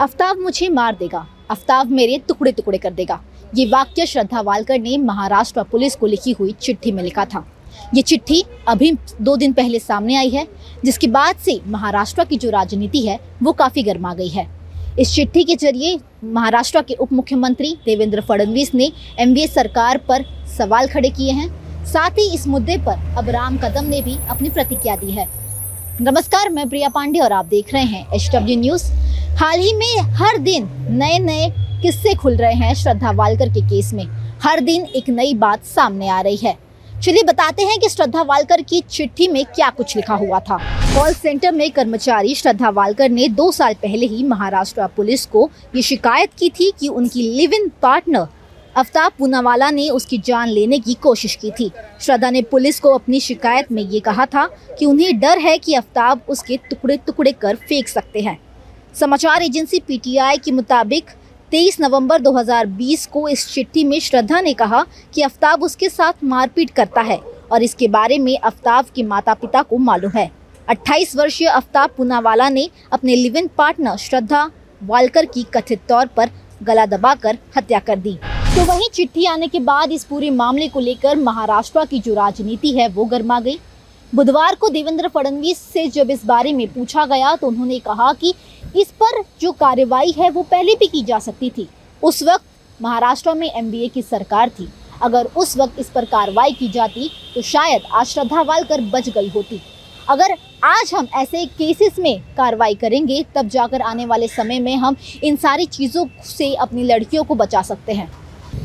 आफ्ताब मुझे मार देगा। आफ्ताब मेरे टुकड़े टुकड़े कर देगा। ये वाक्य श्रद्धा वालकर ने महाराष्ट्र पुलिस को लिखी हुई चिट्ठी में लिखा था। ये चिट्ठी अभी दो दिन पहले सामने आई है, जिसके बाद से महाराष्ट्र की जो राजनीति है, वो काफ़ी गर्मा गई है। इस चिट्ठी के ज़रिए महाराष्ट्र के उप मुख्यमंत्री देवेंद्र फडणवीस ने एमवीए सरकार पर सवाल खड़े किए हैं। साथ ही इस मुद्दे पर अब राम कदम ने भी अपनी प्रतिक्रिया दी है। नमस्कार, मैं प्रिया पांडे और आप देख रहे हैं एच न्यूज़। हाल ही में हर दिन नए नए किस्से खुल रहे हैं श्रद्धा वालकर के केस में। हर दिन एक नई बात सामने आ रही है। चलिए बताते हैं कि श्रद्धा वालकर की चिट्ठी में क्या कुछ लिखा हुआ था। कॉल सेंटर में कर्मचारी श्रद्धा वालकर ने दो साल पहले ही महाराष्ट्र पुलिस को ये शिकायत की थी कि उनकी live in partner Aftab Poonawala ने उसकी जान लेने की कोशिश की थी। श्रद्धा ने पुलिस को अपनी शिकायत में ये कहा था कि उन्हें डर है कि अफ्ताब उसके टुकड़े टुकड़े कर फेंक सकते हैं। समाचार एजेंसी पीटीआई के मुताबिक 23 नवंबर 2020 को इस चिट्ठी में श्रद्धा ने कहा कि अफ्ताब उसके साथ मारपीट करता है और इसके बारे में अफ्ताब के माता पिता को मालूम है। 28 वर्षीय अफ्ताब पूनावाला ने अपने live in partner Shraddha Walkar की कथित तौर पर गला दबाकर हत्या कर दी। तो वहीं चिट्ठी आने के बाद इस पूरे मामले को लेकर महाराष्ट्र की जो राजनीति है वो गर्मा गई। बुधवार को देवेंद्र फडणवीस से जब इस बारे में पूछा गया तो उन्होंने कहा कि इस पर जो कार्रवाई है वो पहले भी की जा सकती थी। उस वक्त महाराष्ट्र में एमबीए की सरकार थी। अगर उस वक्त इस पर कार्रवाई की जाती तो शायद आज श्रद्धा वालकर बच गई होती। अगर आज हम ऐसे केसेस में कार्रवाई करेंगे, तब जाकर आने वाले समय में हम इन सारी चीज़ों से अपनी लड़कियों को बचा सकते हैं।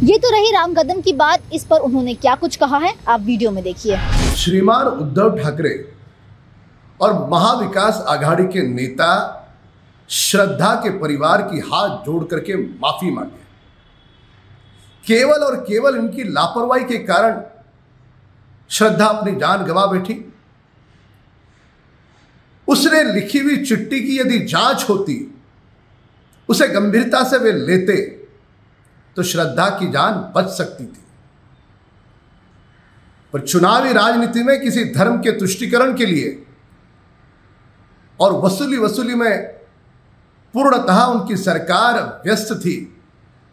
ये तो रही राम कदम की बात। इस पर उन्होंने क्या कुछ कहा है, आप वीडियो में देखिए। श्रीमान उद्धव ठाकरे और महाविकास आघाड़ी के नेता श्रद्धा के परिवार की हाथ जोड़ करके माफ़ी मांगे। केवल और केवल इनकी लापरवाही के कारण श्रद्धा अपनी जान गंवा बैठी। उसने लिखी हुई चिट्ठी की यदि जाँच होती, उसे गंभीरता से वे लेते तो श्रद्धा की जान बच सकती थी। पर चुनावी राजनीति में किसी धर्म के तुष्टिकरण के लिए और वसूली वसूली में पूर्णतः उनकी सरकार व्यस्त थी।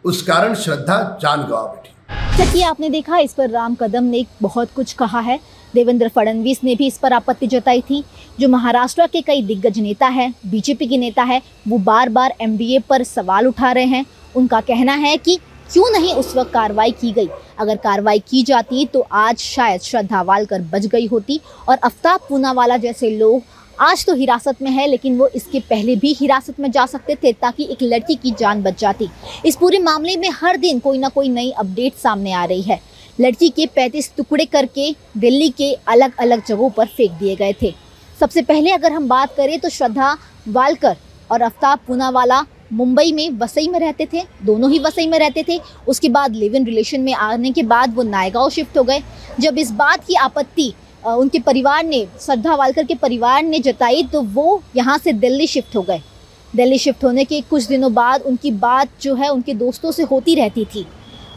उस कारण श्रद्धा जान गवा बैठी। चलिए आपने देखा, इस पर राम कदम ने बहुत कुछ कहा है। देवेंद्र फडणवीस ने भी इस पर आपत्ति जताई थी। जो महाराष्ट्र के कई दिग्गज नेता हैं, बीजेपी के नेता है, वो बार बार एमबीए पर सवाल उठा रहे हैं। उनका कहना है कि क्यों नहीं उस वक्त कार्रवाई की गई? अगर कार्रवाई की जाती तो आज शायद श्रद्धा वालकर बच गई होती और अफ्ताब पूनावाला जैसे लोग आज तो हिरासत में है, लेकिन वो इसके पहले भी हिरासत में जा सकते थे ताकि एक लड़की की जान बच जाती। इस पूरे मामले में हर दिन कोई ना कोई नई अपडेट सामने आ रही है। लड़की के 35 टुकड़े करके दिल्ली के अलग अलग जगहों पर फेंक दिए गए थे। सबसे पहले अगर हम बात करें तो श्रद्धा वालकर और अफ्ताब पूनावाला मुंबई में वसई में रहते थे, दोनों ही वसई में रहते थे। उसके बाद लिव इन रिलेशन में आने के बाद वो नायगांव शिफ्ट हो गए। जब इस बात की आपत्ति उनके परिवार ने, श्रद्धा वालकर के परिवार ने जताई तो वो यहाँ से दिल्ली शिफ्ट हो गए। दिल्ली शिफ्ट होने के कुछ दिनों बाद उनकी बात जो है उनके दोस्तों से होती रहती थी।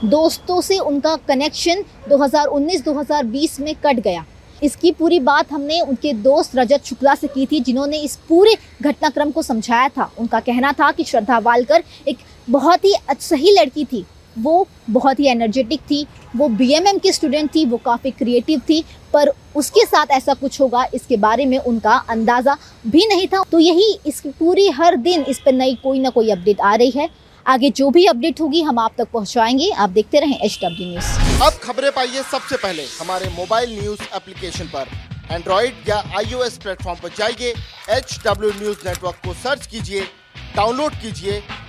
दोस्तों से उनका कनेक्शन 2019-2020 में कट गया। इसकी पूरी बात हमने उनके दोस्त रजत शुक्ला से की थी, जिन्होंने इस पूरे घटनाक्रम को समझाया था। उनका कहना था कि श्रद्धा वालकर एक बहुत ही सही लड़की थी। वो बहुत ही एनर्जेटिक थी, वो बीएमएम की स्टूडेंट थी, वो काफ़ी क्रिएटिव थी, पर उसके साथ ऐसा कुछ होगा, इसके बारे में उनका अंदाज़ा भी नहीं था। तो यही इस पूरी हर दिन इस पर नई कोई ना कोई अपडेट आ रही है। आगे जो भी अपडेट होगी, हम आप तक पहुंचाएँगे आप देखते रहें एच डब्ल्यू न्यूज़ अब खबरें पाइए सबसे पहले हमारे मोबाइल न्यूज़ एप्लीकेशन पर। एंड्रॉइड या आईओएस प्लेटफॉर्म पर जाइए एच डब्ल्यू न्यूज़ नेटवर्क को सर्च कीजिए डाउनलोड कीजिए